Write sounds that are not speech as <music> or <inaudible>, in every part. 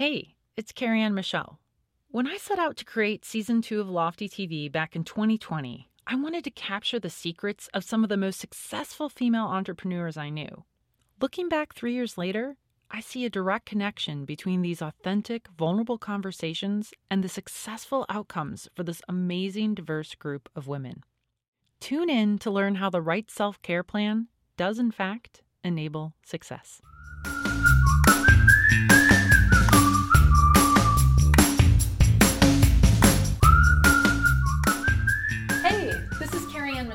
Hey, it's Carrie Ann Michelle. When I set out to create season two of Lofty TV back in 2020, I wanted to capture the secrets of some of the most successful female entrepreneurs I knew. Looking back three years later, I see a direct connection between these authentic, vulnerable conversations and the successful outcomes for this amazing, diverse group of women. Tune in to learn how the right self care plan does, in fact, enable success.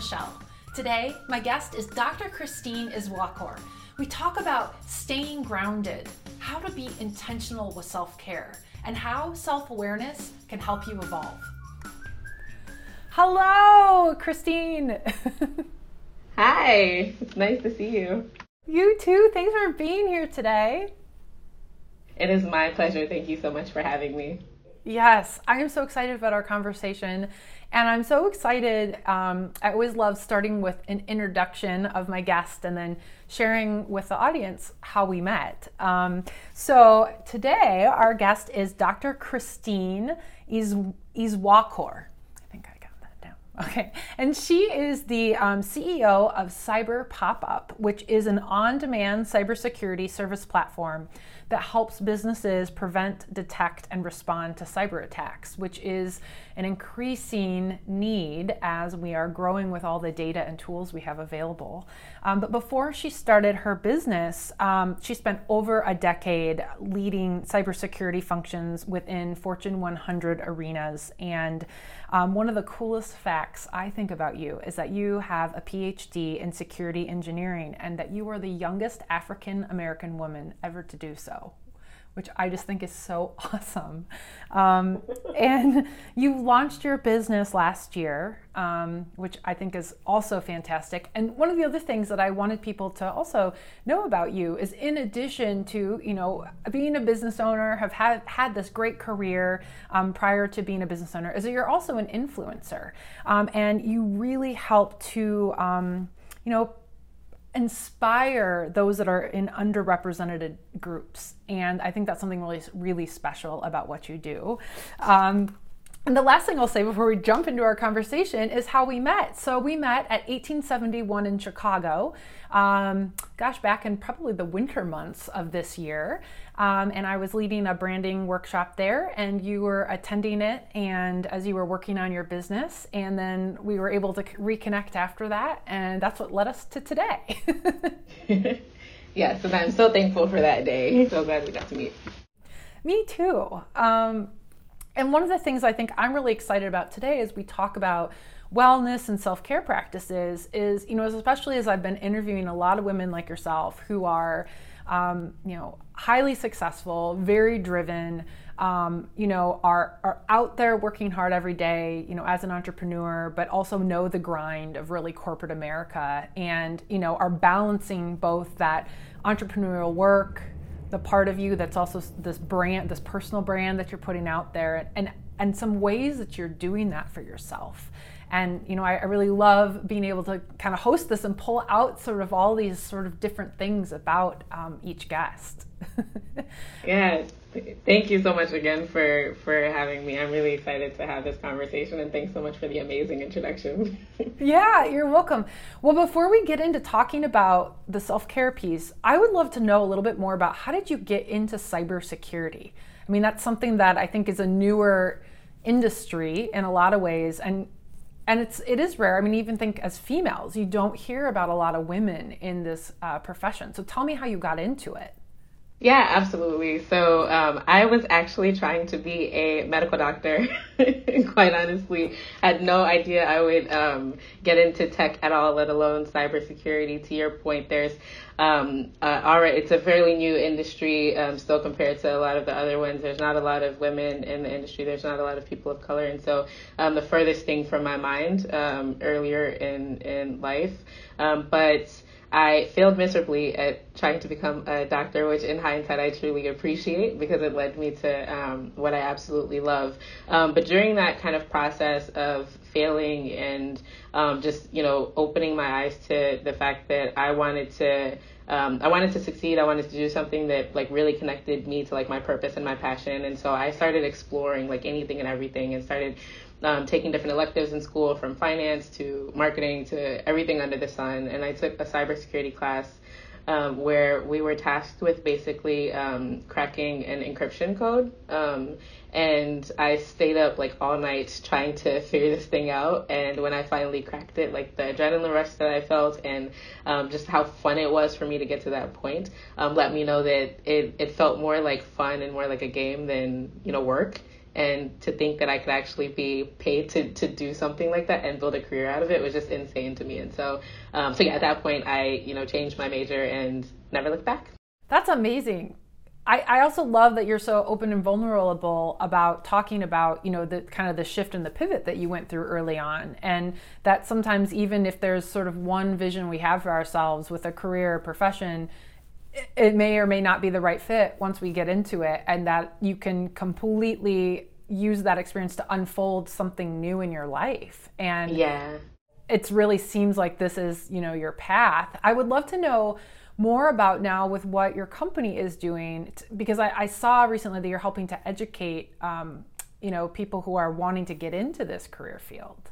Michelle. Today, my guest is Dr. Christine Izuakor. We talk about staying grounded, how to be intentional with self care, and how self awareness can help you evolve. Hello, Christine. <laughs> Hi, it's nice to see you. You too. Thanks for being here today. It is my pleasure. Thank you so much for having me. Yes, I am so excited about our conversation. And I'm so excited. Um, I always love starting with an introduction of my guest and then sharing with the audience how we met. Um, so today, our guest is Dr. Christine Is- Izuakor. I think I got that down. <laughs> Okay. And she is the um, CEO of Cyber Pop Up, which is an on demand cybersecurity service platform that helps businesses prevent, detect, and respond to cyber attacks, which is an increasing need as we are growing with all the data and tools we have available. Um, but before she started her business, um, she spent over a decade leading cybersecurity functions within Fortune 100 arenas. And um, one of the coolest facts I think about you is that you have a PhD in security engineering and that you are the youngest African American woman ever to do so which I just think is so <laughs> awesome. Um, and you launched your business last year, um, which I think is also fantastic. And one of the other things that I wanted people to also know about you is, in addition to you know being a business owner, have had had this great career um, prior to being a business owner, is that you're also an influencer, um, and you really help to um, you know inspire those that are in underrepresented groups. And I think that's something really, really special about what you do. Um, and the last thing I'll say before we jump into our conversation is how we met. So we met at 1871 in Chicago, um, gosh, back in probably the winter months of this year. Um, and I was leading a branding workshop there, and you were attending it, and as you were working on your business, and then we were able to reconnect after that, and that's what led us to today. <laughs> yes, and I'm so thankful for that day. So glad we got to meet. Me too. Um, and one of the things I think I'm really excited about today as we talk about wellness and self-care practices is, you know, especially as I've been interviewing a lot of women like yourself who are, um, you know, highly successful, very driven, um, you know, are, are out there working hard every day, you know, as an entrepreneur, but also know the grind of really corporate America and, you know, are balancing both that entrepreneurial work, the part of you that's also this brand, this personal brand that you're putting out there, and and some ways that you're doing that for yourself. And you know, I, I really love being able to kind of host this and pull out sort of all these sort of different things about um, each guest. <laughs> yeah, thank you so much again for for having me. I'm really excited to have this conversation, and thanks so much for the amazing introduction. <laughs> yeah, you're welcome. Well, before we get into talking about the self care piece, I would love to know a little bit more about how did you get into cybersecurity. I mean, that's something that I think is a newer industry in a lot of ways, and and it's it is rare. I mean, even think as females, you don't hear about a lot of women in this uh, profession. So tell me how you got into it. Yeah, absolutely. So um, I was actually trying to be a medical doctor. <laughs> Quite honestly, had no idea I would um, get into tech at all, let alone cybersecurity. To your point, there's um, uh, it's a fairly new industry um, still compared to a lot of the other ones. There's not a lot of women in the industry. There's not a lot of people of color, and so um, the furthest thing from my mind um, earlier in in life, um, but I failed miserably at trying to become a doctor, which in hindsight I truly appreciate because it led me to um, what I absolutely love. Um, but during that kind of process of failing and um, just, you know, opening my eyes to the fact that I wanted to um, I wanted to succeed. I wanted to do something that like really connected me to like my purpose and my passion. And so I started exploring like anything and everything and started um, taking different electives in school from finance to marketing to everything under the sun. And I took a cybersecurity class um, where we were tasked with basically um, cracking an encryption code. Um, and I stayed up like all night trying to figure this thing out. And when I finally cracked it, like the adrenaline rush that I felt and um, just how fun it was for me to get to that point, um, let me know that it, it felt more like fun and more like a game than, you know, work and to think that I could actually be paid to, to do something like that and build a career out of it was just insane to me. And so, um, so yeah, at that point, I you know changed my major and never looked back. That's amazing. I, I also love that you're so open and vulnerable about talking about you know the kind of the shift and the pivot that you went through early on and that sometimes even if there's sort of one vision we have for ourselves with a career or profession it may or may not be the right fit once we get into it and that you can completely use that experience to unfold something new in your life. And yeah. it really seems like this is you know your path. I would love to know more about now with what your company is doing because i, I saw recently that you're helping to educate um, you know people who are wanting to get into this career field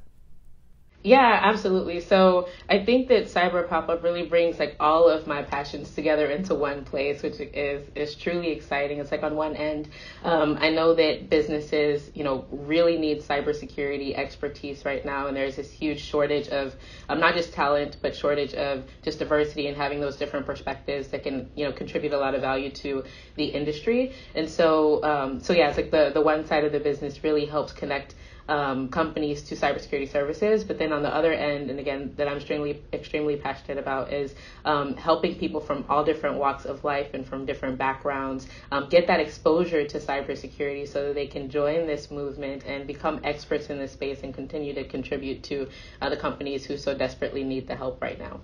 yeah, absolutely. So I think that Cyber Pop Up really brings like all of my passions together into one place, which is is truly exciting. It's like on one end, um, I know that businesses, you know, really need cybersecurity expertise right now, and there's this huge shortage of um, not just talent, but shortage of just diversity and having those different perspectives that can, you know, contribute a lot of value to the industry. And so, um, so yeah, it's like the the one side of the business really helps connect um, companies to cybersecurity services. But then on the other end, and again, that I'm extremely extremely passionate about is um, helping people from all different walks of life and from different backgrounds um, get that exposure to cybersecurity so that they can join this movement and become experts in this space and continue to contribute to uh, the companies who so desperately need the help right now.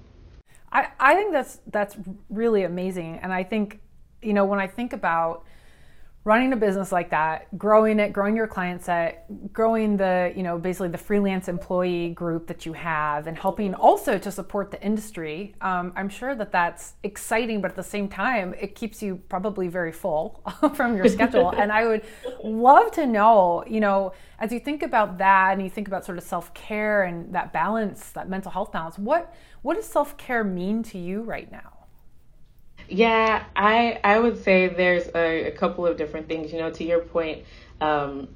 I, I think that's that's really amazing, and I think you know when I think about running a business like that, growing it, growing your client set, growing the, you know, basically the freelance employee group that you have, and helping also to support the industry. Um, I'm sure that that's exciting, but at the same time, it keeps you probably very full <laughs> from your schedule. and I would love to know, you know, as you think about that and you think about sort of self care and that balance, that mental health balance, what what does self care mean to you right now? Yeah, I I would say there's a, a couple of different things. You know, to your point, um,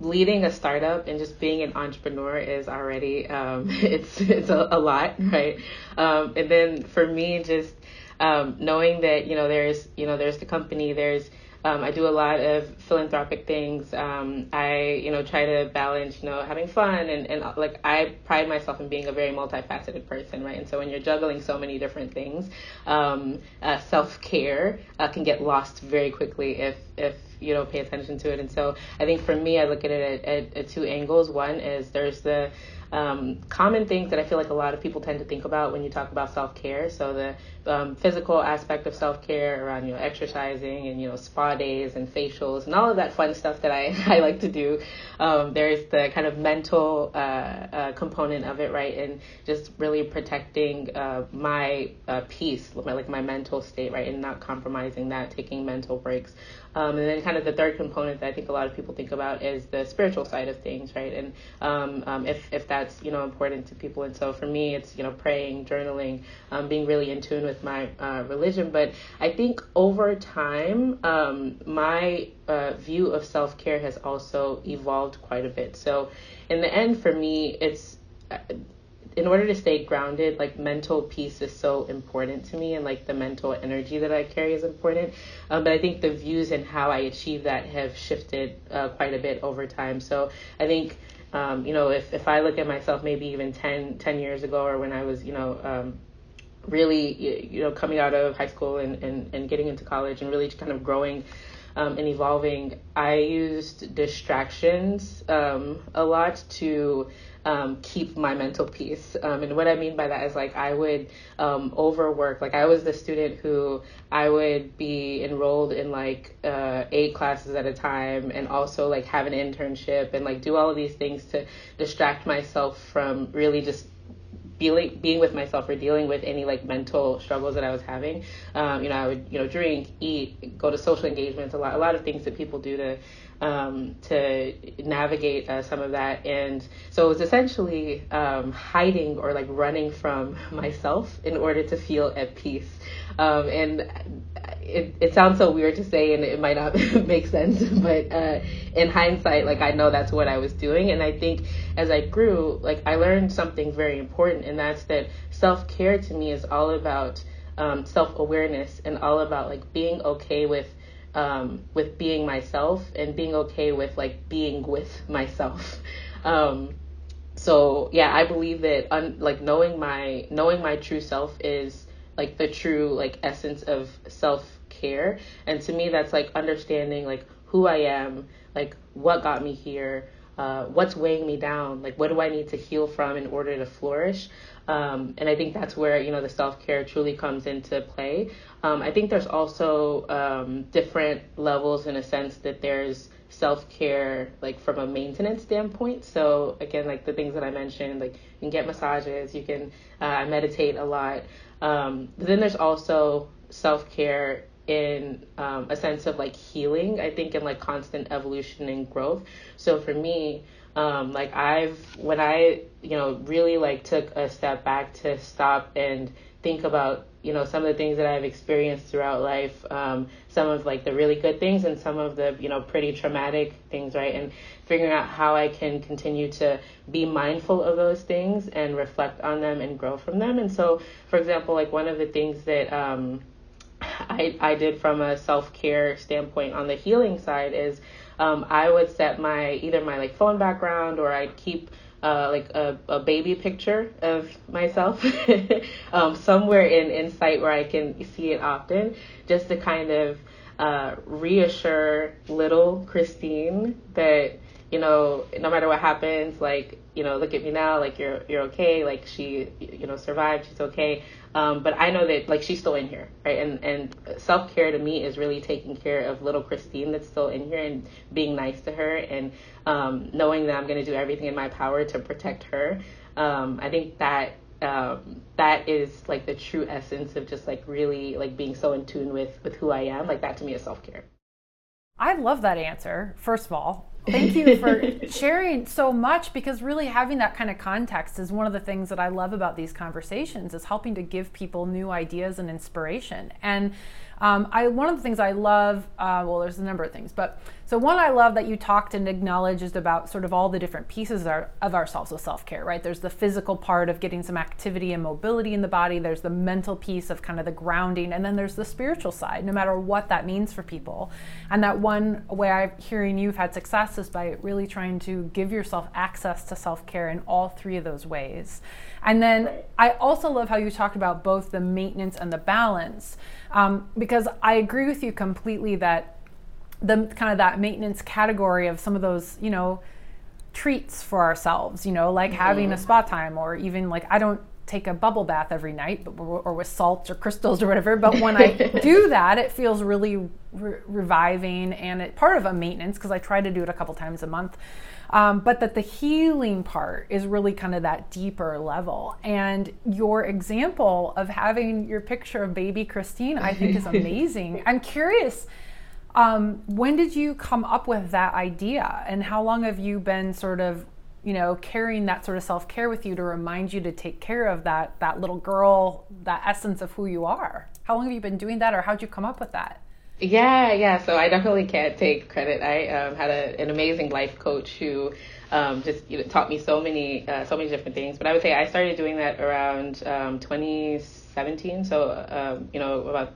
leading a startup and just being an entrepreneur is already um, <laughs> it's it's a, a lot, right? Um, and then for me, just um, knowing that you know there's you know there's the company, there's um, I do a lot of philanthropic things. Um, I, you know, try to balance, you know, having fun and, and like I pride myself in being a very multifaceted person, right? And so when you're juggling so many different things, um, uh, self care uh, can get lost very quickly if if you don't pay attention to it. And so I think for me, I look at it at, at, at two angles. One is there's the um, common things that I feel like a lot of people tend to think about when you talk about self care. So the um, physical aspect of self care around you know exercising and you know spa days and facials and all of that fun stuff that I, <laughs> I like to do. Um, there's the kind of mental uh, uh, component of it, right, and just really protecting uh, my uh, peace, my, like my mental state, right, and not compromising that, taking mental breaks. Um, and then kind of the third component that I think a lot of people think about is the spiritual side of things, right? And um, um, if, if that's, you know, important to people. And so for me, it's, you know, praying, journaling, um, being really in tune with my uh, religion. But I think over time, um, my uh, view of self care has also evolved quite a bit. So in the end, for me, it's uh, in order to stay grounded, like mental peace is so important to me, and like the mental energy that I carry is important. Um, but I think the views and how I achieve that have shifted uh, quite a bit over time. So I think. Um, you know, if, if I look at myself maybe even 10, 10 years ago or when I was, you know, um, really, you know, coming out of high school and, and, and getting into college and really kind of growing um, and evolving, I used distractions um, a lot to um, keep my mental peace. Um, and what I mean by that is like I would um, overwork. Like I was the student who I would be enrolled in like uh, eight classes at a time and also like have an internship and like do all of these things to distract myself from really just being being with myself or dealing with any like mental struggles that I was having. Um, you know, I would you know drink, eat, go to social engagements, a lot a lot of things that people do to um, to navigate uh, some of that. And so it was essentially um, hiding or like running from <laughs> myself in order to feel at peace. Um, and it, it sounds so weird to say and it might not <laughs> make sense, <laughs> but uh, in hindsight, like I know that's what I was doing. And I think as I grew, like I learned something very important, and that's that self care to me is all about um, self awareness and all about like being okay with um, with being myself and being okay with like being with <laughs> myself. Um, so yeah, I believe that un- like knowing my knowing my true self is like the true like essence of self care, and to me that's like understanding like who I am, like what got me here, uh, what's weighing me down, like what do I need to heal from in order to flourish. Um, and I think that's where you know the self care truly comes into play. Um, I think there's also um, different levels in a sense that there's self care like from a maintenance standpoint. So again, like the things that I mentioned, like you can get massages, you can uh, meditate a lot. Um, then there's also self care in um, a sense of like healing. I think in like constant evolution and growth. So for me. Um, like I've when I you know really like took a step back to stop and think about you know some of the things that I've experienced throughout life, um, some of like the really good things and some of the you know pretty traumatic things, right? And figuring out how I can continue to be mindful of those things and reflect on them and grow from them. And so, for example, like one of the things that um, I I did from a self care standpoint on the healing side is um, I would set my either my like phone background or I'd keep uh, like a, a baby picture of myself <laughs> um, somewhere in, in sight where I can see it often, just to kind of uh, reassure little Christine that you know no matter what happens, like you know look at me now, like you're you're okay, like she you know survived, she's okay. Um, but I know that like she's still in here, right? And and self care to me is really taking care of little Christine that's still in here and being nice to her and um, knowing that I'm going to do everything in my power to protect her. Um, I think that um, that is like the true essence of just like really like being so in tune with with who I am. Like that to me is self care. I love that answer. First of all, Thank you for <laughs> sharing so much because really having that kind of context is one of the things that I love about these conversations is helping to give people new ideas and inspiration. And um, I one of the things I love, uh, well, there's a number of things, but so one I love that you talked and acknowledged is about sort of all the different pieces of, our, of ourselves with self care, right? There's the physical part of getting some activity and mobility in the body. There's the mental piece of kind of the grounding, and then there's the spiritual side. No matter what that means for people, and that one way I'm hearing you've had success is by really trying to give yourself access to self care in all three of those ways. And then I also love how you talked about both the maintenance and the balance, um, because I agree with you completely that the kind of that maintenance category of some of those, you know, treats for ourselves, you know, like mm-hmm. having a spa time or even like I don't take a bubble bath every night, but or with salts or crystals or whatever. But when I <laughs> do that, it feels really re- reviving and it part of a maintenance because I try to do it a couple times a month. Um, but that the healing part is really kind of that deeper level. And your example of having your picture of baby Christine, I think, is <laughs> amazing. I'm curious. Um, when did you come up with that idea, and how long have you been sort of, you know, carrying that sort of self care with you to remind you to take care of that that little girl, that essence of who you are? How long have you been doing that, or how'd you come up with that? Yeah, yeah. So I definitely can't take credit. I um, had a, an amazing life coach who um, just you know, taught me so many uh, so many different things. But I would say I started doing that around um, 2017. So um, you know about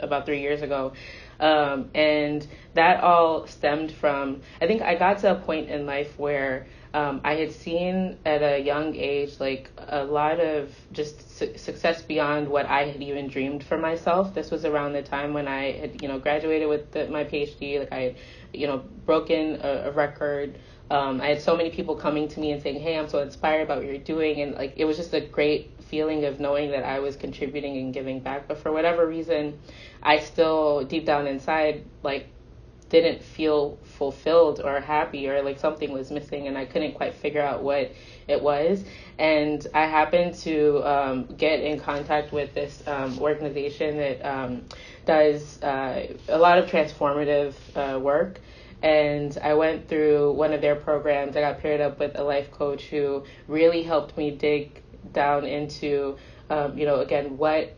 about three years ago. Um, and that all stemmed from I think I got to a point in life where um, I had seen at a young age like a lot of just su- success beyond what I had even dreamed for myself. This was around the time when I had you know graduated with the, my PhD. Like I had you know broken a, a record. Um, I had so many people coming to me and saying, "Hey, I'm so inspired about what you're doing," and like it was just a great feeling of knowing that I was contributing and giving back. But for whatever reason, I still deep down inside like didn't feel fulfilled or happy or like something was missing and I couldn't quite figure out what it was. And I happened to um, get in contact with this um, organization that um, does uh, a lot of transformative uh, work. And I went through one of their programs. I got paired up with a life coach who really helped me dig down into, um, you know, again, what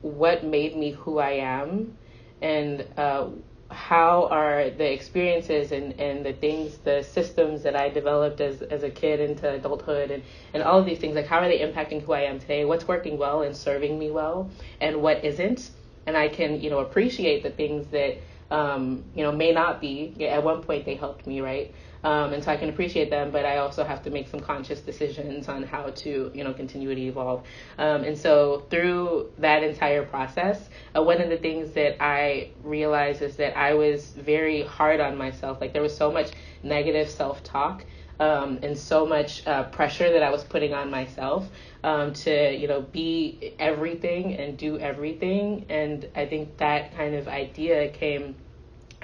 what made me who I am, and uh, how are the experiences and, and the things, the systems that I developed as, as a kid into adulthood and, and all of these things, like how are they impacting who I am today? What's working well and serving me well and what isn't? And I can, you know, appreciate the things that, um, you know, may not be. At one point they helped me, right? Um, and so I can appreciate them, but I also have to make some conscious decisions on how to, you know, continue to evolve. Um, and so through that entire process, uh, one of the things that I realized is that I was very hard on myself. Like there was so much negative self-talk. Um, and so much uh, pressure that I was putting on myself um, to, you know, be everything and do everything. And I think that kind of idea came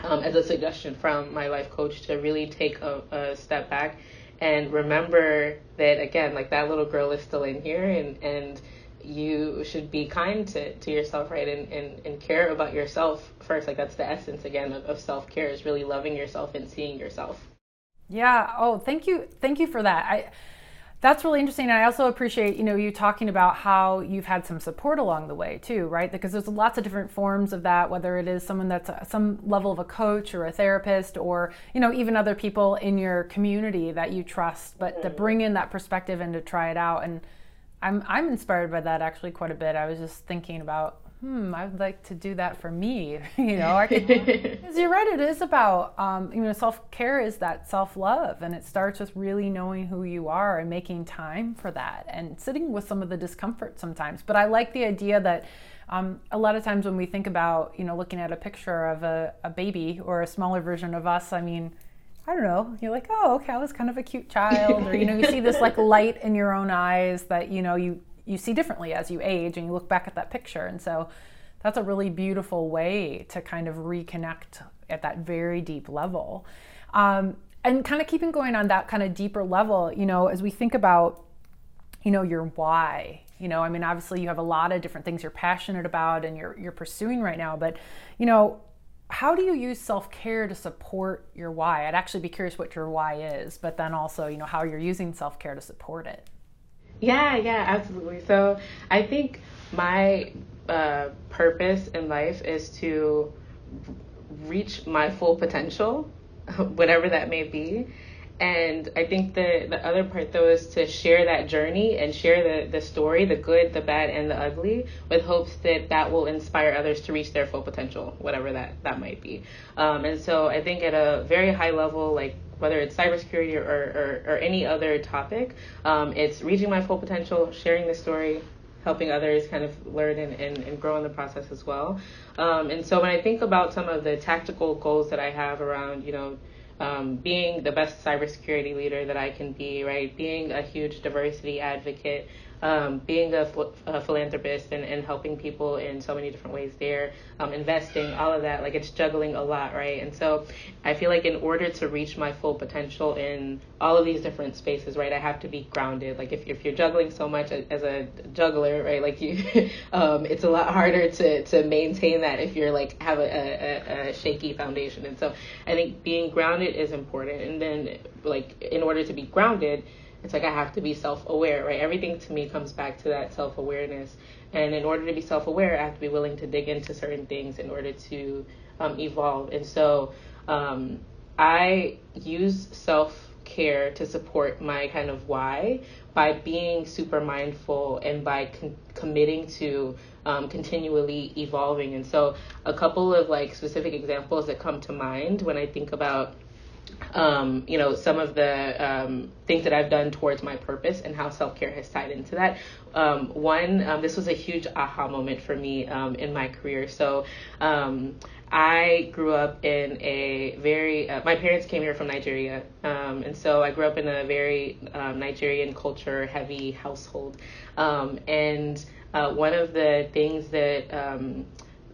um, as a suggestion from my life coach to really take a, a step back and remember that again, like that little girl is still in here and, and you should be kind to, to yourself, right? And, and, and care about yourself first. Like that's the essence again of, of self care is really loving yourself and seeing yourself. Yeah. Oh, thank you. Thank you for that. I, that's really interesting and i also appreciate you know you talking about how you've had some support along the way too right? Because there's lots of different forms of that whether it is someone that's a, some level of a coach or a therapist or you know even other people in your community that you trust but to mm. bring in that perspective and to try it out and i'm i'm inspired by that actually quite a bit. I was just thinking about hmm, I would like to do that for me. <laughs> you know, I could, <laughs> because you're right, it is about, um, you know, self care is that self love, and it starts with really knowing who you are and making time for that and sitting with some of the discomfort sometimes. But I like the idea that. Um, a lot of times when we think about, you know, looking at a picture of a, a baby or a smaller version of us, I mean, I don't know, you're like, oh, okay, I was kind of a cute <laughs> child. Or, you know, you see this like light in your own eyes that, you know, you you see differently as you age and you look back at that picture. And so that's a really beautiful way to kind of reconnect at that very deep level. Um, and kind of keeping going on that kind of deeper level, you know, as we think about, you know, your why, you know, I mean, obviously you have a lot of different things you're passionate about and you're, you're pursuing right now, but, you know, how do you use self-care to support your why? I'd actually be curious what your why is, but then also, you know, how you're using self-care to support it. Yeah, yeah, absolutely. So I think my uh, purpose in life is to reach my full potential, <laughs> whatever that may be. And I think the, the other part though is to share that journey and share the, the story, the good, the bad, and the ugly, with hopes that that will inspire others to reach their full potential, whatever that, that might be. Um, and so I think at a very high level, like whether it's cybersecurity or, or, or any other topic. Um, it's reaching my full potential, sharing the story, helping others kind of learn and, and, and grow in the process as well. Um, and so when I think about some of the tactical goals that I have around, you know, um, being the best cybersecurity leader that I can be, right? Being a huge diversity advocate, um, being a, a, philanthropist and, and helping people in so many different ways there, um, investing, all of that, like it's juggling a lot, right? And so I feel like in order to reach my full potential in all of these different spaces, right, I have to be grounded. Like if, if you're juggling so much as a juggler, right, like you, <laughs> um, it's a lot harder to, to maintain that if you're like have a, a, a shaky foundation. And so I think being grounded is important. And then like in order to be grounded, it's like I have to be self aware, right? Everything to me comes back to that self awareness. And in order to be self aware, I have to be willing to dig into certain things in order to um, evolve. And so um, I use self care to support my kind of why by being super mindful and by con- committing to um, continually evolving. And so, a couple of like specific examples that come to mind when I think about um, you know, some of the um, things that I've done towards my purpose and how self care has tied into that. Um, one, um, this was a huge aha moment for me um, in my career. So, um, I grew up in a very, uh, my parents came here from Nigeria. and so I grew up in a very Nigerian culture heavy household. and uh, one of the things that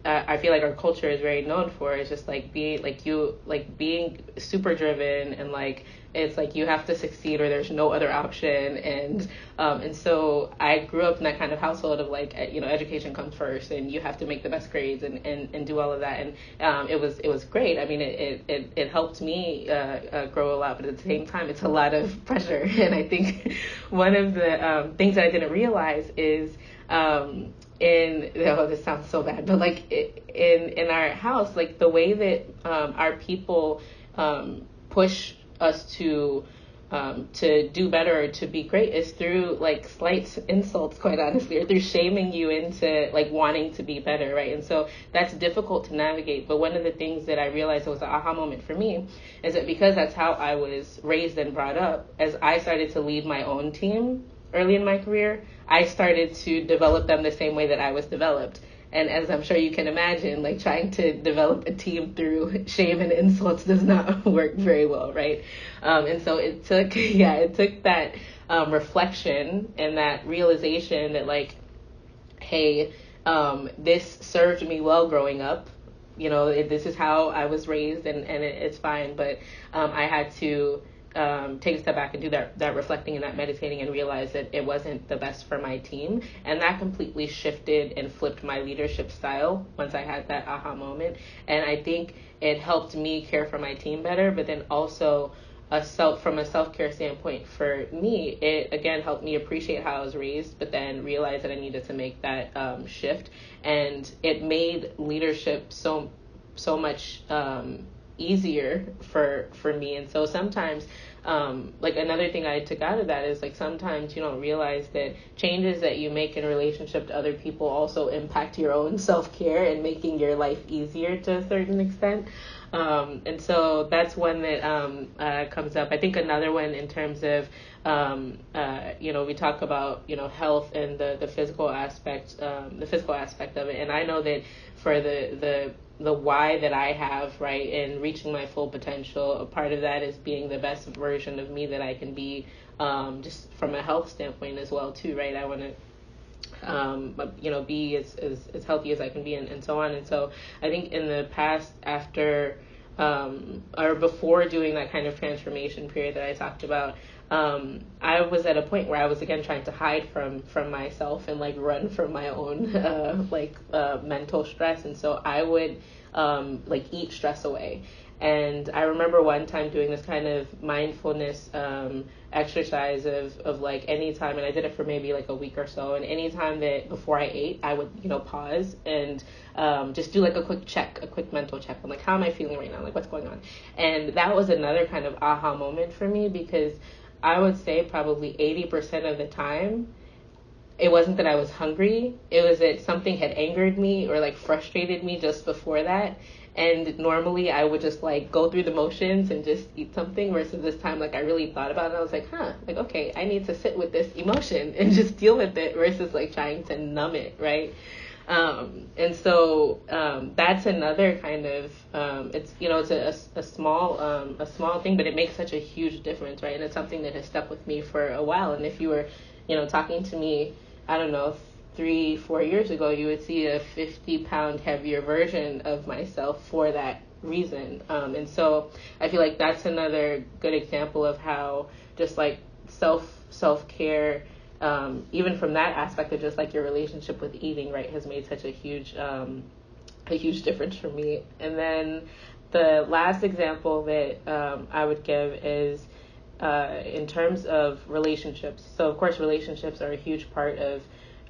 uh, I feel like our culture is very known for is just like being like you like being super driven and like it's like you have to succeed or there's no other option. And um, and so I grew up in that kind of household of like you know education comes first and you have to make the best grades and, and, and do all of that. And um, it was it was great. I mean it it, it, helped me uh, uh, grow a lot but at the same time it's a lot of <laughs> pressure. And I think <laughs> one of the um, things that I didn't realize is um, in oh this sounds so bad but like in in our house like the way that um, our people um, push us to um, to do better or to be great is through like slight insults, quite honestly, or through shaming you into like wanting to be better, right? And so that's difficult to navigate. But one of the things that I realized was an aha moment for me is that because that's how I was raised and brought up, as I started to lead my own team early in my career, I started to develop them the same way that I was developed. And as I'm sure you can imagine, like trying to develop a team through <laughs> shame and insults does not <laughs> work very well, right? Um, and so it took, <laughs> yeah, it took that um, reflection and that realization that, like, hey, um, this served me well growing up. You know, this is how I was raised, and, and it, it's fine. But um, I had to um, take a step back and do that that reflecting and that meditating and realize that it wasn't the best for my team. And that completely shifted and flipped my leadership style once I had that aha moment. And I think it helped me care for my team better but then also a self from a self-care standpoint for me it again helped me appreciate how I was raised but then realize that I needed to make that um, shift. And it made leadership so so much um, easier for for me and so sometimes um, like another thing I took out of that is like sometimes you don't realize that changes that you make in relationship to other people also impact your own <laughs> self care and making your life easier to a certain extent. Um, and so that's one that um, uh, comes up. I think another one in terms of, um, uh, you know, we talk about, you know, health and the, the physical aspect, um, the physical aspect of it. And I know that for the, the the why that I have, right, in reaching my full potential. A part of that is being the best version of me that I can be, um, just from a health standpoint as well, too, right? I want to, um, you know, be as, as, as healthy as I can be and, and so on. And so I think in the past, after, um, or before doing that kind of transformation period that I talked about, um, I was at a point where I was again trying to hide from from myself and like run <laughs> from my own uh, like uh, mental stress, and so I would um, like eat stress away. And I remember one time doing this kind of mindfulness um, exercise of, of like anytime, and I did it for maybe like a week or so. And anytime that before I ate, I would, you know, pause and um, just do like a quick check, a quick mental check. I'm like, how am I feeling right now? Like, what's going on? And that was another kind of aha moment for me because I would say probably 80% of the time, it wasn't that I was hungry. It was that something had angered me or like frustrated me just before that. And normally I would just like go through the motions and just eat something versus this time like I really thought about it. I was like, huh, like okay, I need to sit with this emotion and <laughs> just deal with it versus like trying to numb it, right? Um, and so um, that's another kind of um, it's you know it's a, a, a small um, a small thing, but it makes such a huge difference, right? And it's something that has stuck with me for a while. And if you were you know talking to me, I don't know three four years ago, you would see a 50 pound heavier version of myself for that reason. Um, and so I feel like that's another good example of how just like self self care um, even from that aspect of just like your relationship with eating, right, has made such a huge um, a huge difference for me. And then the last example that um, I would give is uh, in terms of relationships. So of course, relationships are a huge part of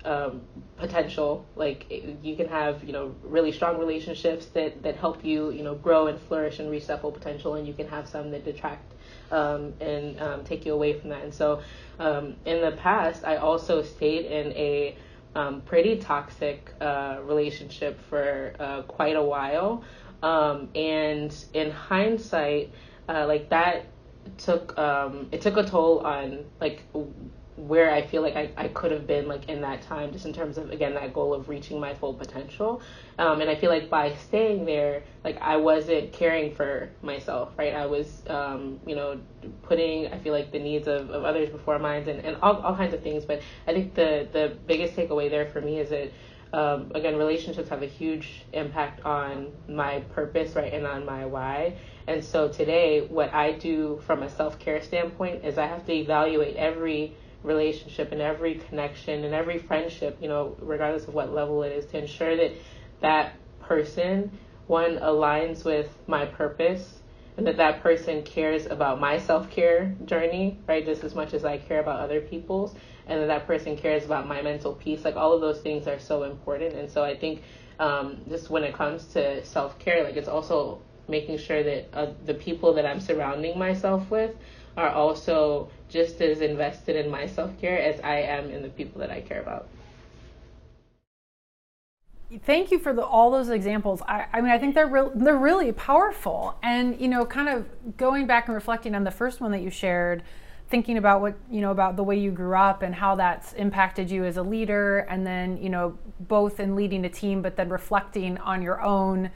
um, potential. Like you can have, you know, really strong relationships that, that help you, you know, grow and flourish and reach that full potential, and you can have some that detract um, and um, take you away from that. And so, um, in the past, I also stayed in a um, pretty toxic uh, relationship for uh, quite a while. Um, and in hindsight, uh, like that took um, it took a toll on like where I feel like I, I could have been like in that time just in terms of again that goal of reaching my full potential. Um, and I feel like by staying there like I wasn't caring for myself right? I was um, you know putting I feel like the needs of, of others before mine and, and all, all kinds of things. But I think the the biggest takeaway there for me is that um, again, relationships have a huge impact on my purpose, right, and on my why. And so today, what I do from a self care standpoint is I have to evaluate every relationship and every connection and every friendship, you know, regardless of what level it is, to ensure that that person, one, aligns with my purpose and that that person cares about my self care journey, right, just as much as I care about other people's, and that that person cares about my mental peace. Like all of those things are so important. And so I think um, just when it comes to self care, like it's also making sure that uh, the people that I'm surrounding myself with are also just as invested in my self care as I am in the people that I care about. Thank you for the, all those examples. I, I mean, I think they're re- they're really powerful. And you know, kind of going back and reflecting on the first one that you shared, thinking about what you know about the way you grew up and how that's impacted you as a leader, and then you know, both in leading a team, but then reflecting on your own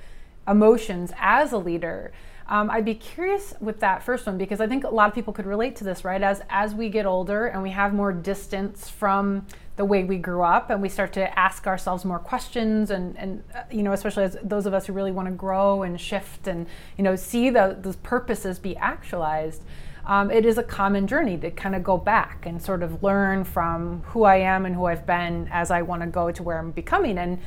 emotions as a leader. Um, I'd be curious with that first one because I think a lot of people could relate to this, right? As as we get older and we have more distance from the way we grew up, and we start to ask ourselves more questions, and and uh, you know, especially as those of us who really want to grow and shift and you know see the, those purposes be actualized. Um, it is a common journey to kind of go back and sort of learn from who I am and who I've been as I want to go to where I'm becoming. And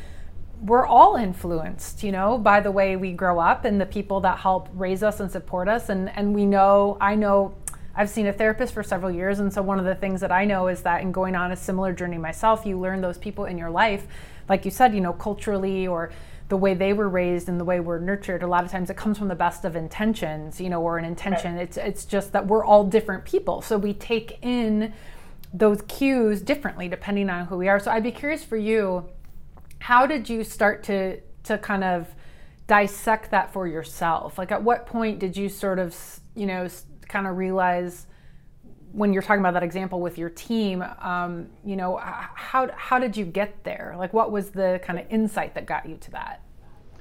we're all influenced, you know, by the way we grow up and the people that help raise us and support us. And, and we know, I know, I've seen a therapist for several years. And so one of the things that I know is that in going on a similar journey myself, you learn those people in your life, like you said, you know, culturally or the way they were raised and the way we're nurtured a lot of times it comes from the best of intentions you know or an intention right. it's it's just that we're all different people so we take in those cues differently depending on who we are so i'd be curious for you how did you start to to kind of dissect that for yourself? Like, at what point did you sort of, you know, kind of realize when you're talking about that example with your team, um, you know, how how did you get there? Like, what was the kind of insight that got you to that?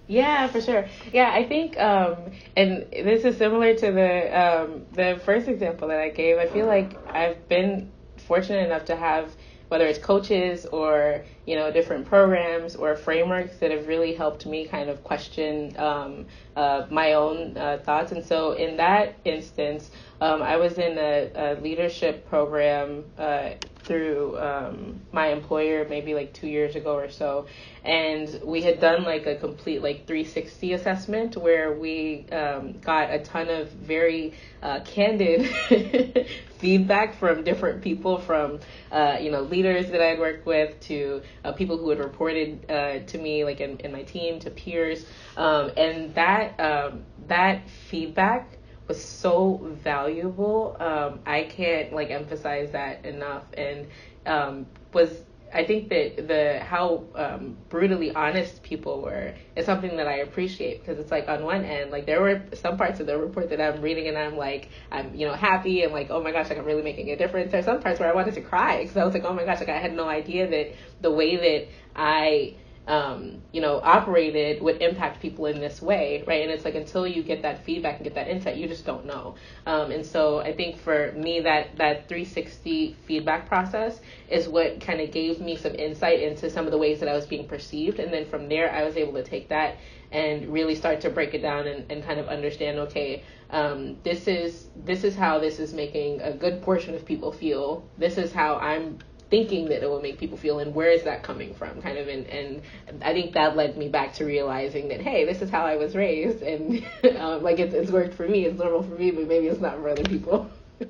Yeah, for sure. Yeah, I think, um, and this is similar to the um, the first example that I gave. I feel like I've been fortunate enough to have whether it's coaches or you know different programs or frameworks that have really helped me kind of question um, uh, my own uh, thoughts. And so in that instance um, i was in a, a leadership program uh, through um, my employer maybe like two years ago or so and we had done like a complete like 360 assessment where we um, got a ton of very uh, candid <laughs> feedback from different people from uh, you know leaders that i'd worked with to uh, people who had reported uh, to me like in, in my team to peers um, and that um, that feedback was so valuable. Um, I can't like emphasize that enough, and um, was I think that the how um, brutally honest people were is something that I appreciate because it's like on one end, like there were some parts of the report that I'm reading and I'm like I'm you know happy and like oh my gosh like I'm really making a difference. There's some parts where I wanted to cry because I was like oh my gosh like I had no idea that the way that I um, you know, operated would impact people in this way, right? And it's like until you get that feedback and get that insight, you just don't know. Um, and so I think for me, that that 360 feedback process is what kind of gave me some insight into some of the ways that I was being perceived. And then from there, I was able to take that and really start to break it down and, and kind of understand, okay, um, this is this is how this is making a good portion of people feel. This is how I'm thinking that it will make people feel and where is that coming from kind of and, and i think that led me back to realizing that hey this is how i was raised and <laughs> um, like it's, it's worked for me it's normal for me but maybe it's not for other people. <laughs>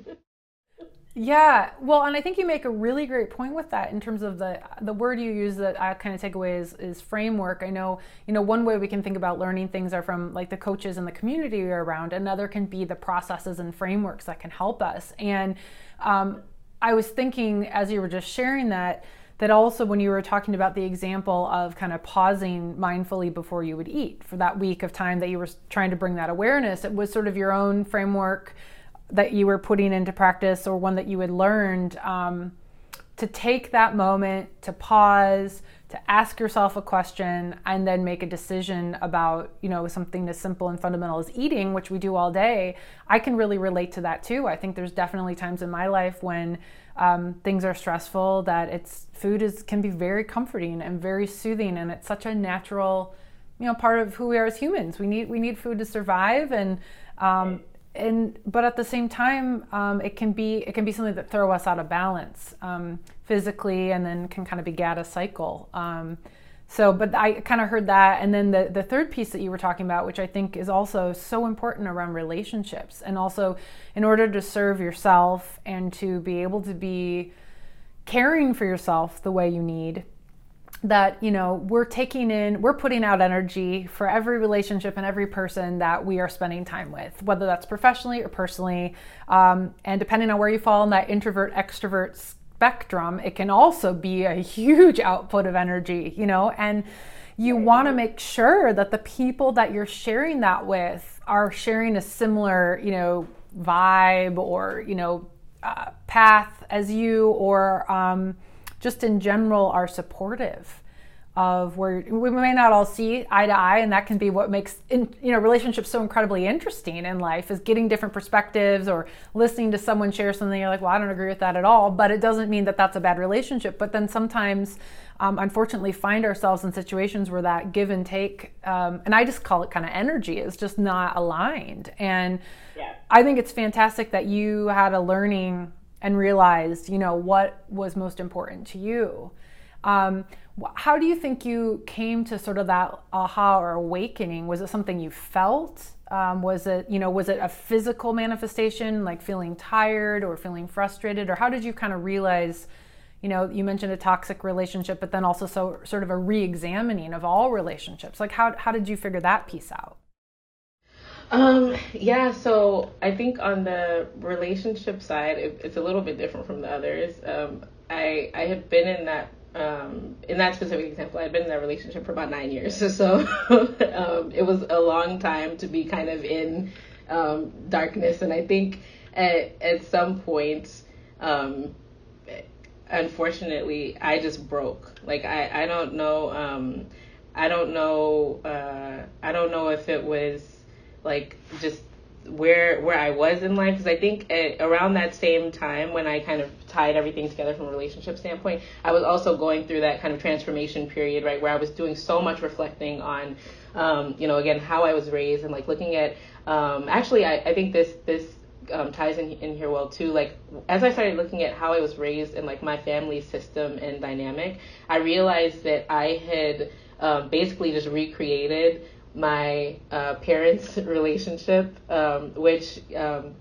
Yeah well and i think you make a really great point with that in terms of the the word you use that i kind of take away is, is framework. I know you know one way we can think about learning things are from like the coaches and the community we're around another can be the processes and frameworks that can help us. And um, I was thinking as you were just sharing that, that also when you were talking about the example of kind of pausing mindfully before you would eat for that week of time that you were trying to bring that awareness, it was sort of your own framework that you were putting into practice or one that you had learned um, to take that moment to pause to ask yourself a question and then make a decision about you know something as simple and fundamental as eating which we do all day i can really relate to that too. I think there's definitely times in my life when um, things are stressful that it's food is can be very comforting and very soothing and it's such a natural you know part of who we are as humans. We need we need food to survive and um, and but at the same time um, it can be it can be something that throw us out of balance. Um, physically and then can kind of begat a cycle. Um, so but i kind of heard that. And then the, the third piece that you were talking about which i think is also so important around relationships and also in order to serve yourself and to be able to be caring for yourself the way you need that you know we're taking in we're putting out energy for every relationship and every person that we are spending time with whether that's professionally or personally. Um, and depending on where you fall in that introvert extrovert spectrum it can also be a huge output of energy you know? And you want to make sure that the people that you're sharing that with are sharing a similar you know vibe or you know uh, path as you or um, just in general are supportive of where we may not all see eye to eye and that can be what makes in, you know relationships so incredibly interesting in life is getting different perspectives or listening to someone share something you're like well i don't agree with that at all but it doesn't mean that that's a bad relationship but then sometimes um, unfortunately find ourselves in situations where that give and take um, and i just call it kind of energy is just not aligned and yeah. i think it's fantastic that you had a learning and realized, you know, what was most important to you. Um, how do you think you came to sort of that aha or awakening? Was it something you felt? Um, was it, you know, was it a physical manifestation, like feeling tired or feeling frustrated, or how did you kind of realize? You know, you mentioned a toxic relationship, but then also so sort of a re-examining of all relationships. Like, how how did you figure that piece out? Um, yeah, so I think on the relationship side, it, it's a little bit different from the others. Um, I I had been in that um, in that specific example, I'd been in that relationship for about nine years. <laughs> So um, it was a long time to be kind of in um, darkness. And I think at, at some point, um, unfortunately, I just broke. Like, I, I don't know. Um, I don't know. Uh, I don't know if it was like just where where I was in life because I think at, around that same time when I kind of tied everything together from a relationship standpoint, I was also going through that kind of transformation period, right, where I was doing so much reflecting on, um, you know, again how I was raised and like looking at. Um, actually, I, I think this this um, ties in in here well too. Like as I started looking at how I was raised and like my family system and dynamic, I realized that I had um, basically just recreated my uh, parents' <laughs> relationship, um, which um,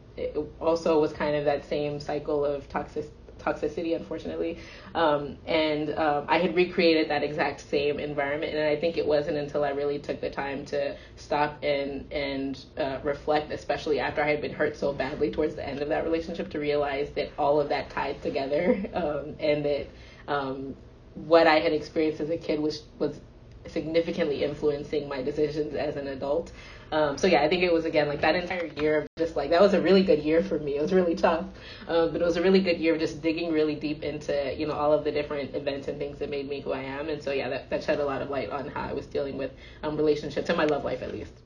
also was kind of that same cycle of toxic toxicity, unfortunately. Um, and um, I had recreated that exact same environment, and I think it wasn't until I really took the time to stop and and uh, reflect, especially after I had been hurt so badly towards the end of that relationship, to realize that all of that tied together, <laughs> um, and that um, what I had experienced as a kid was was significantly influencing my decisions as an adult. Um, so yeah, I think it was again like that entire year of just like that was a really good year for me. It was really tough, um, but it was a really good year of just digging really deep into you know all of the different events and things that made me who I am. And so yeah, that, that shed a lot of light on how I was dealing with um, relationships and my love life at least.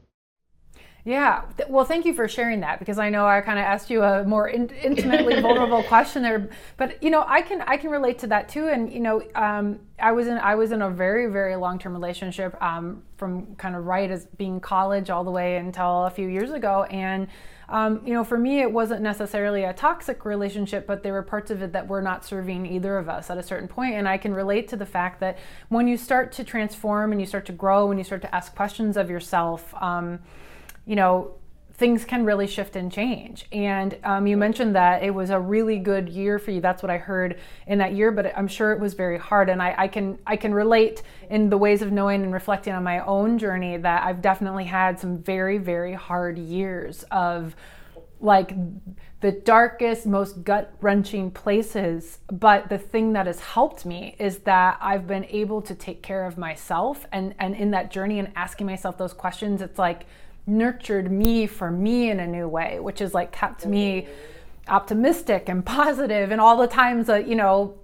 Yeah. Well, thank you for sharing that because I know I kind of asked you a more in- intimately <laughs> vulnerable question there, but you know, I can I can relate to that too. And you know, um, I was in I was in a very very long term relationship um, from kind of right as being college all the way until a few years ago, and um, you know, for me, it wasn't necessarily a toxic relationship, but there were parts of it that were not serving either of us at a certain point. And I can relate to the fact that when you start to transform and you start to grow, and you start to ask questions of yourself. Um, you know, things can really shift and change. And um, you mentioned that it was a really good year for you. That's what I heard in that year, but I'm sure it was very hard. And I, I, can I can relate in the ways of knowing and reflecting on my own journey that I've definitely had some very very hard years of like the darkest, most gut wrenching places. But the thing that has helped me is that I've been able to take care of myself. And, and in that journey and asking myself those questions, it's like, nurtured me for me in a new way, which is like kept me optimistic and <laughs> positive and all the times that, you know,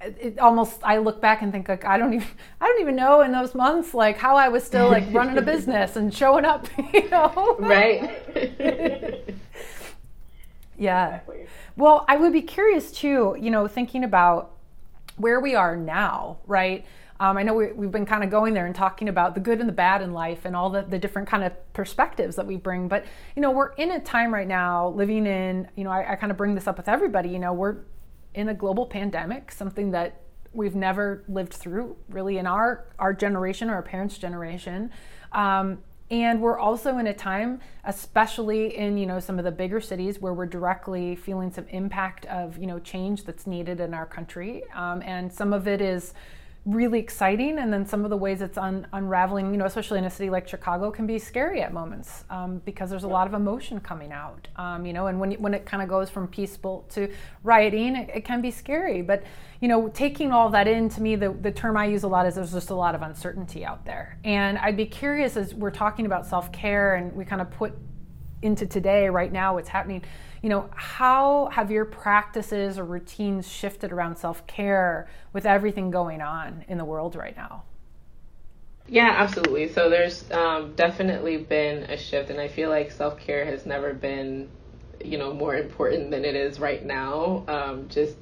it almost I look back and think like I don't even I don't even know in those months like how I was still like running a <laughs> business and showing up, <laughs> you know. Right. yeah. Exactly. Well, I would be curious too, you know, thinking about where we are now, right? Um, I know we, have been kind of going there and talking about the good and the bad in life and all the, the different kind of perspectives that we bring. But, you know, we're in a time right now living in, you know, I, I kind of bring this up with everybody, you know, we're in a global pandemic, something that we've never lived through really in our, our generation or our parents' generation. Um, and we're also in a time especially in you know some of the bigger cities where we're directly feeling some impact of you know change that's needed in our country um, and some of it is really exciting and then some of the ways it's un- unraveling you know especially in a city like chicago can be scary at moments um, because there's a lot of emotion coming out um, you know and when, when it kind of goes from peaceful to rioting it, it, can be scary. But you know taking all that in to me the, the term i use a lot is there's just a lot of uncertainty out there. And i'd be curious as we're talking about self-care and we kind of put into today right now what's happening you know, how have your practices or routines shifted around self care with everything going on in the world right now? Yeah, absolutely. So there's um, definitely been a shift, and I feel like self care has never been, you know, more important than it is right now. Um, just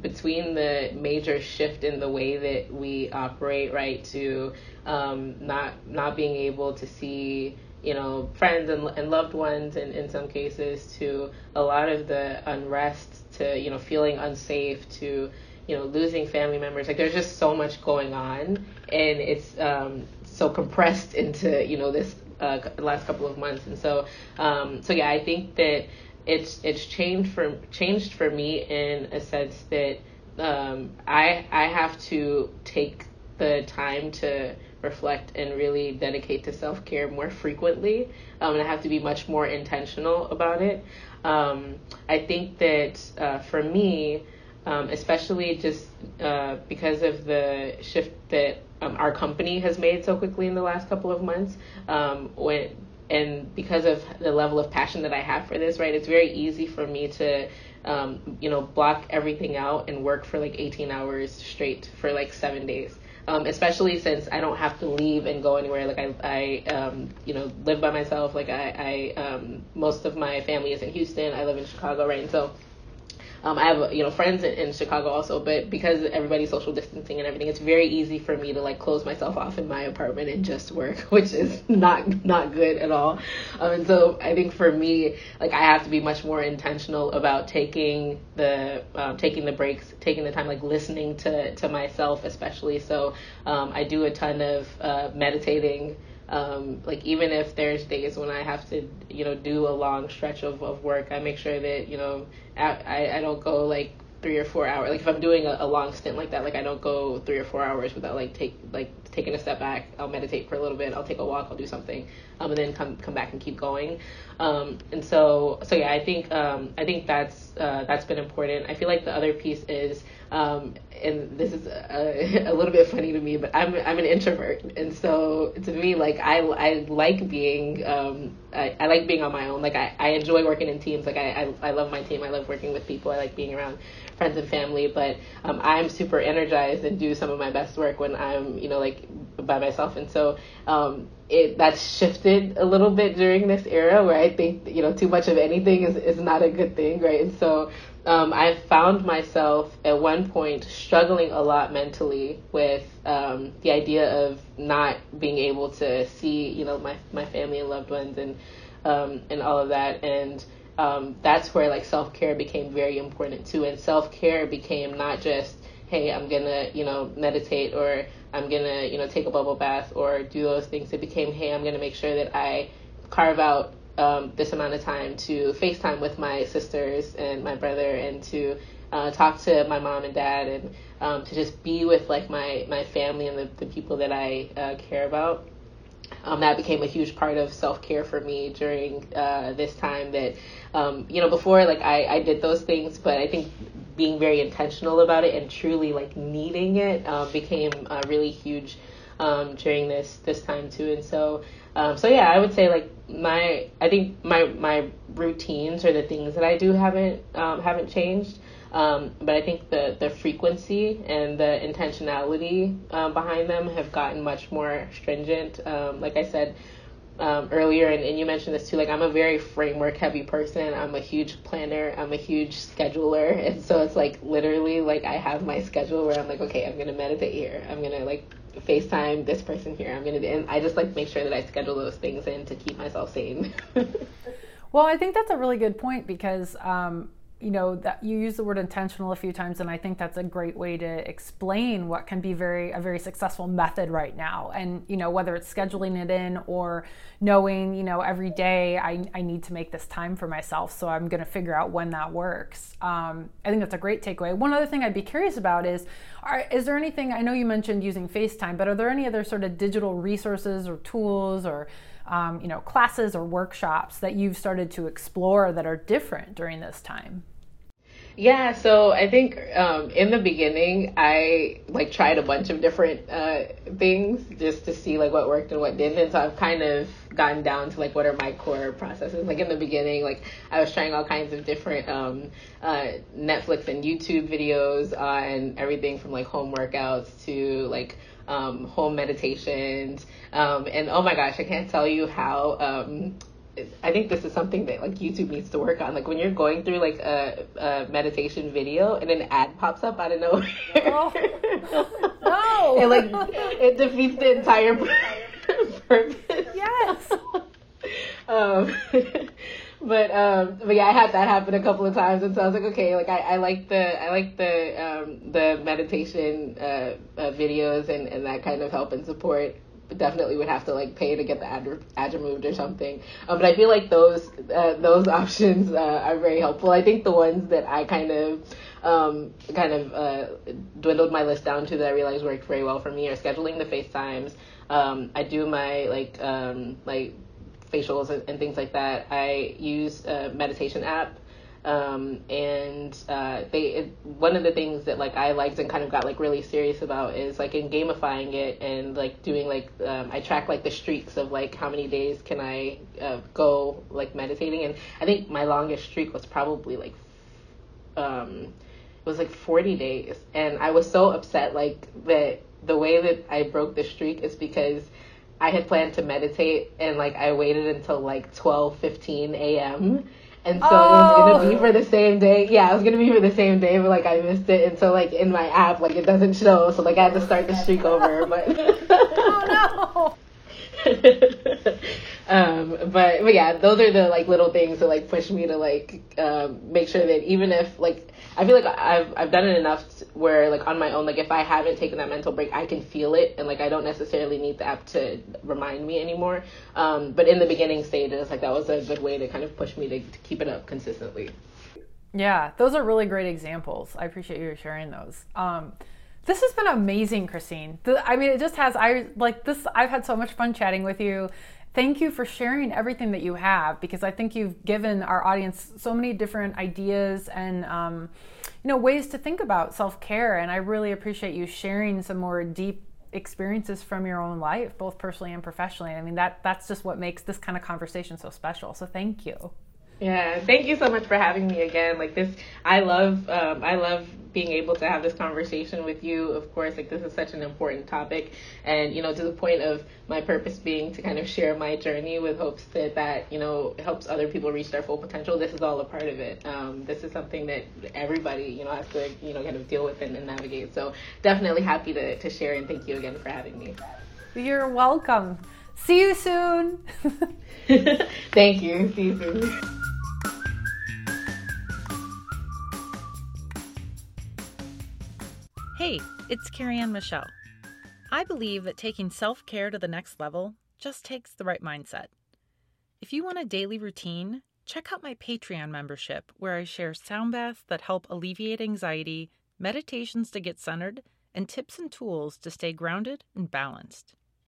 between the major shift in the way that we operate, right, to um, not not being able to see you know, friends and, and loved ones in, in some cases to a lot of the unrest to, you know, feeling unsafe to, you know, losing family members. Like there's just so much going on and it's um, so compressed into, you know, this uh, last couple of months. And so, um, so yeah, I think that it's, it's changed for, changed for me in a sense that um, I, I have to take the time to reflect and really dedicate to self care more frequently. Um, and I have to be much more intentional about it. Um, I think that uh, for me, um, especially just uh, because of the shift that um, our company has made so quickly in the last couple of months, um, when and because of the level of passion that I have for this, right, it's very easy for me to um, you know, block everything out and work for like 18 hours straight for like seven days um, especially since I don't have to leave and go anywhere. Like I, I um, you know, live by myself. Like I, I um, most of my family is in Houston. I live in Chicago, right? And so um, I have you know friends in, in, Chicago also, but because everybody's social distancing and everything, it's very easy for me to like close myself off in my apartment and just work, <laughs> which is not not good at all. Um, and so I think for me, like I have to be much more intentional about taking the um, taking the breaks, taking the time, like listening to to myself, especially. So um, I do a ton of uh, meditating. Um, like even if there's days when I have to, you know, do a long stretch of, of work, I make sure that, you know, I, I don't go like three or four hours. Like if I'm doing a, a long stint like that, like I don't go three or four hours without like take like taking a step back. I'll meditate for a little bit. I'll take a walk. I'll do something, um, and then come come back and keep going. Um, and so so yeah, I think um, I think that's uh, that's been important. I feel like the other piece is um, and this is a, <laughs> a, little bit funny to me, but I'm I'm an introvert, and so to me, like I I like being um I, I like being on my own. Like I, I enjoy working in teams. Like I, I I love my team. I love working with people. I like being around friends and family. But um, I'm super energized and do some of my best work when I'm you know like by myself, and so um it that's shifted a little bit during this era where I think you know too much of anything is is not a good thing, right? And so um, I found myself at one point struggling a lot mentally with um, the idea of not being able to see, you know, my my family and loved ones and um, and all of that. And um, that's where like self care became very important too. And self care became not just, hey, I'm gonna, you know, meditate or I'm gonna, you know, take a bubble bath or do those things. It became, hey, I'm gonna make sure that I carve out um, this amount of time to FaceTime with my sisters and my brother and to uh, talk to my mom and dad and um, to just be with like my, my family and the, the people that I uh, care about. Um, that became a huge part of self care for me during uh, this time. That um, you know, before like I, I did those things, but I think being very intentional about it and truly like needing it uh, became uh, really huge um, during this this time too. And so um, so yeah, I would say like my I think my my routines or the things that I do haven't um, haven't changed. Um, but I think the, the frequency and the intentionality um, behind them have gotten much more stringent. Um, like I said um, earlier, and, and you mentioned this too, like I'm a very framework heavy person. I'm a huge planner. I'm a huge scheduler. And so it's like literally like I have my schedule where I'm like, okay, I'm to meditate here. I'm to like FaceTime this person here. I'm to, and I just like make sure that I schedule those things in to keep myself sane. <laughs> well, I think that's a really good point because um, you know that you use the word intentional a few times and i think that's a great way to explain what can be very a very successful method right now. And you know whether it's scheduling it in or knowing you know every day i, I need to make this time for myself so i'm going to figure out when that works. Um, i think that's a great takeaway. One other thing i'd be curious about is are, is there anything i know you mentioned using facetime but are there any other sort of digital resources or tools or um, you know, classes or workshops that you've started to explore that are different during this time? Yeah, so I think um, in the beginning, I like tried a bunch of different uh, things just to see like what worked and what didn't. And so I've kind of gotten down to like what are my core processes. Like in the beginning, like I was trying all kinds of different um, uh, Netflix and YouTube videos on everything from like home workouts to like um, home meditations. Um, and oh my gosh, I can't tell you how um, I think this is something that like YouTube needs to work on. Like when you're going through like a, a meditation video and an ad pops up out of nowhere. Oh. <laughs> no. it like it defeats the entire <laughs> purpose. Yes. <laughs> um, but um, but yeah, I had that happen a couple of times, and so I was like, okay, like I, I like the I like the um, the meditation uh, uh, videos and and that kind of help and support definitely would have to like pay to get the ad, ad removed or something. Um, but I feel like those uh, those <laughs> options uh, are very helpful. I think the ones that I kind of um, kind of uh, dwindled my list down to that I realized worked very well for me are scheduling the FaceTimes. Um, I do my like um, like facials and, and, things like that. I use a meditation app um, and uh, they it, one of the things that like I liked and kind of got like really serious about is like in gamifying it and like doing like um, I track like the streaks of like how many days can I uh, go like meditating and I think my longest streak was probably like um, it was like 40 days and I was so upset like that the way that I broke the streak is because I had planned to meditate and like I waited until like 12 15 a.m and so oh. it was gonna be oh. for the same day. Yeah, it was gonna be for the same day, but like I missed it, and so like in my app, like it doesn't show, so like I had to start the streak over. But <laughs> oh no. <laughs> um, but but yeah, those are the like little things that like push me to like um, make sure that even if like I feel like I've I've done it enough where like on my own, like if I haven't taken that mental break, I can feel it, and like I don't necessarily need the app to remind me anymore. Um, but in the beginning stages, like that was a good way to kind of push me to, to keep it up consistently. Yeah, those are really great examples. I appreciate you sharing those. Um, this has been amazing, Christine. I mean, it just has. I like this. I've had so much fun chatting with you thank you for sharing everything that you have because I think you've given our audience so many different ideas and um, you know ways to think about self care. And I really appreciate you sharing some more deep experiences from your own life, both personally and professionally. I mean that that's just what makes this kind of conversation so special. So thank you. Yeah, thank you so much for having me again. Like this, I love, um, I love being able to have this conversation with you. Of course, like this is such an important topic, and you know, to the point of my purpose being to kind of share my journey with hopes that that you know helps other people reach their full potential. This is all a part of it. Um, this is something that everybody you know has to you know kind of deal with and, and navigate. So definitely happy to to share, and thank you again for having me. You're welcome. See you soon. <laughs> <laughs> thank you. See you soon. Hey, it's Karianne Michelle. I believe that taking self care to the next level just takes the right mindset. If you want a daily routine, check out my Patreon membership where I share sound baths that help alleviate anxiety, meditations to get centered, and tips and tools to stay grounded and balanced.